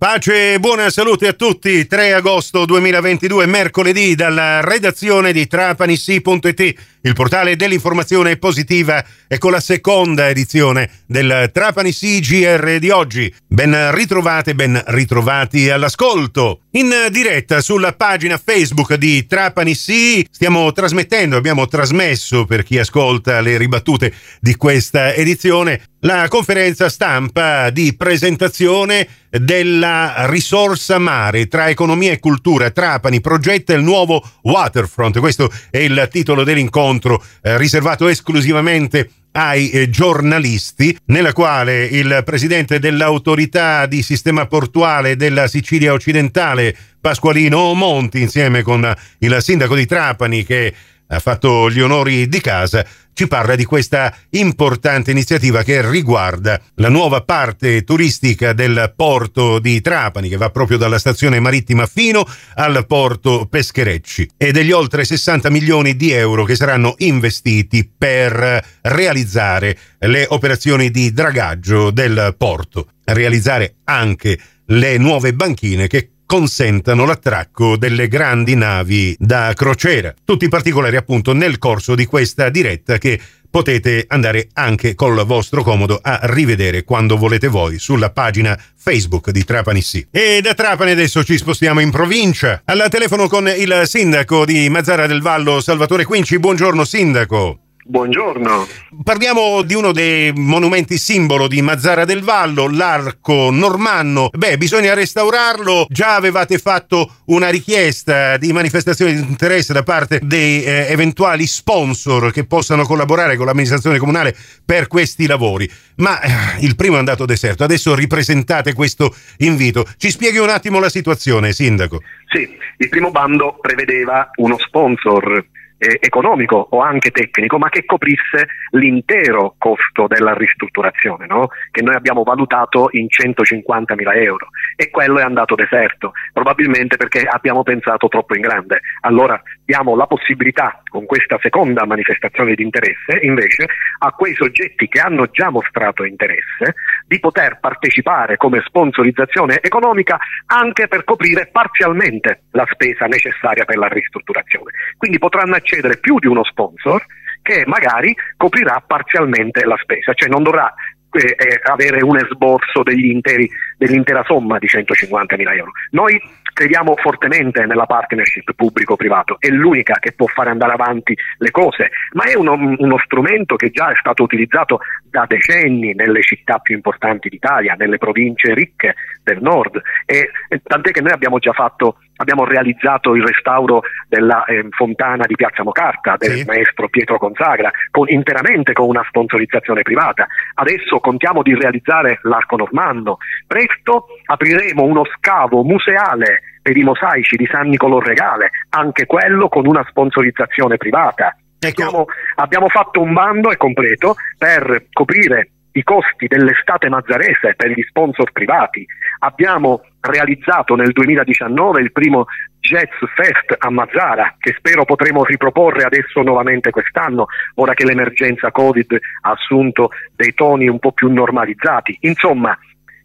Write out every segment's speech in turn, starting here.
Pace e buona salute a tutti. 3 agosto 2022, mercoledì, dalla redazione di trapanissi.it, il portale dell'informazione positiva e con la seconda edizione del Trapanissi GR di oggi. Ben ritrovate, ben ritrovati all'ascolto. In diretta sulla pagina Facebook di Trapanissi stiamo trasmettendo, abbiamo trasmesso per chi ascolta le ribattute di questa edizione, la conferenza stampa di presentazione della risorsa mare tra economia e cultura. Trapani progetta il nuovo waterfront. Questo è il titolo dell'incontro eh, riservato esclusivamente ai eh, giornalisti, nella quale il presidente dell'autorità di sistema portuale della Sicilia occidentale, Pasqualino Monti, insieme con il sindaco di Trapani che ha fatto gli onori di casa, ci parla di questa importante iniziativa che riguarda la nuova parte turistica del porto di Trapani, che va proprio dalla stazione marittima fino al porto Pescherecci, e degli oltre 60 milioni di euro che saranno investiti per realizzare le operazioni di dragaggio del porto, realizzare anche le nuove banchine che consentano l'attracco delle grandi navi da crociera. Tutti i particolari appunto nel corso di questa diretta che potete andare anche col vostro comodo a rivedere quando volete voi sulla pagina Facebook di Trapani Sì. E da Trapani adesso ci spostiamo in provincia. Al telefono con il sindaco di Mazzara del Vallo, Salvatore Quinci. Buongiorno sindaco. Buongiorno. Parliamo di uno dei monumenti simbolo di Mazzara del Vallo, l'arco normanno. Beh, bisogna restaurarlo. Già avevate fatto una richiesta di manifestazione di interesse da parte dei eh, eventuali sponsor che possano collaborare con l'amministrazione comunale per questi lavori. Ma eh, il primo è andato deserto. Adesso ripresentate questo invito. Ci spieghi un attimo la situazione, sindaco. Sì, il primo bando prevedeva uno sponsor eh, economico o anche tecnico, ma che coprisse l'intero costo della ristrutturazione, no? che noi abbiamo valutato in 150 mila euro e quello è andato deserto, probabilmente perché abbiamo pensato troppo in grande. Allora diamo la possibilità con questa seconda manifestazione di interesse invece a quei soggetti che hanno già mostrato interesse di poter partecipare come sponsorizzazione economica anche per coprire parzialmente la spesa necessaria per la ristrutturazione. Quindi potranno accedere più di uno sponsor che magari coprirà parzialmente la spesa, cioè non dovrà eh, eh avere un esborso degli interi, dell'intera somma di 150 mila euro. Noi crediamo fortemente nella partnership pubblico-privato, è l'unica che può fare andare avanti le cose, ma è uno, uno strumento che già è stato utilizzato da decenni nelle città più importanti d'Italia, nelle province ricche del nord, e, e tant'è che noi abbiamo già fatto abbiamo realizzato il restauro della eh, fontana di Piazza Mocarta del sì. maestro Pietro Consagra con, interamente con una sponsorizzazione privata. Adesso contiamo di realizzare l'arco normanno. Presto apriremo uno scavo museale per i mosaici di San Nicolò Regale, anche quello con una sponsorizzazione privata. Ecco. Abbiamo, abbiamo fatto un bando, è completo, per coprire i costi dell'estate mazzarese per gli sponsor privati. Abbiamo realizzato nel 2019 il primo Jazz Fest a Mazzara, che spero potremo riproporre adesso nuovamente quest'anno, ora che l'emergenza Covid ha assunto dei toni un po' più normalizzati. Insomma,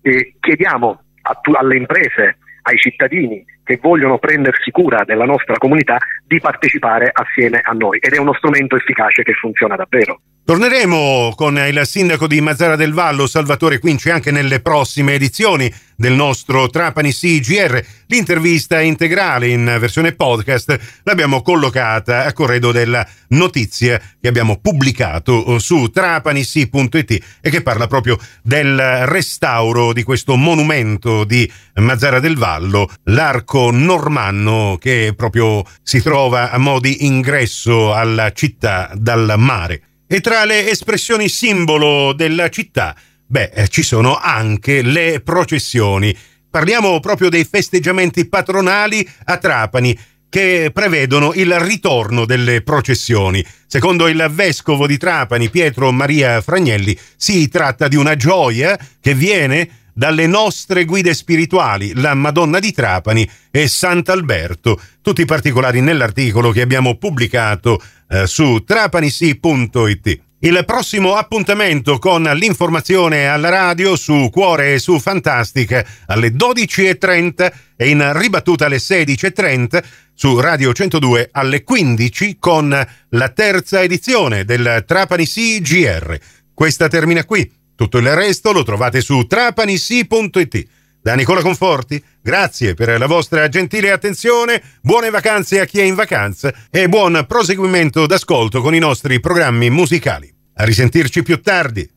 eh, chiediamo a, alle imprese, ai cittadini che vogliono prendersi cura della nostra comunità di partecipare assieme a noi ed è uno strumento efficace che funziona davvero. Torneremo con il sindaco di Mazzara del Vallo, Salvatore Quinci, anche nelle prossime edizioni del nostro Trapani CGR. L'intervista integrale in versione podcast l'abbiamo collocata a corredo della notizia che abbiamo pubblicato su trapanisi.it e che parla proprio del restauro di questo monumento di Mazzara del Vallo, l'arco normanno che proprio si trova a mo' di ingresso alla città dal mare. E tra le espressioni simbolo della città, beh, eh, ci sono anche le processioni. Parliamo proprio dei festeggiamenti patronali a Trapani che prevedono il ritorno delle processioni. Secondo il vescovo di Trapani, Pietro Maria Fragnelli, si tratta di una gioia che viene dalle nostre guide spirituali, la Madonna di Trapani e Sant'Alberto. Tutti i particolari nell'articolo che abbiamo pubblicato eh, su trapanisi.it. Il prossimo appuntamento con l'informazione alla radio su Cuore e su Fantastic alle 12.30 e in ribattuta alle 16.30 su Radio 102 alle 15 con la terza edizione del Trapani CGR. Questa termina qui. Tutto il resto lo trovate su trapanisi.it. Da Nicola Conforti, grazie per la vostra gentile attenzione, buone vacanze a chi è in vacanza e buon proseguimento d'ascolto con i nostri programmi musicali. A risentirci più tardi.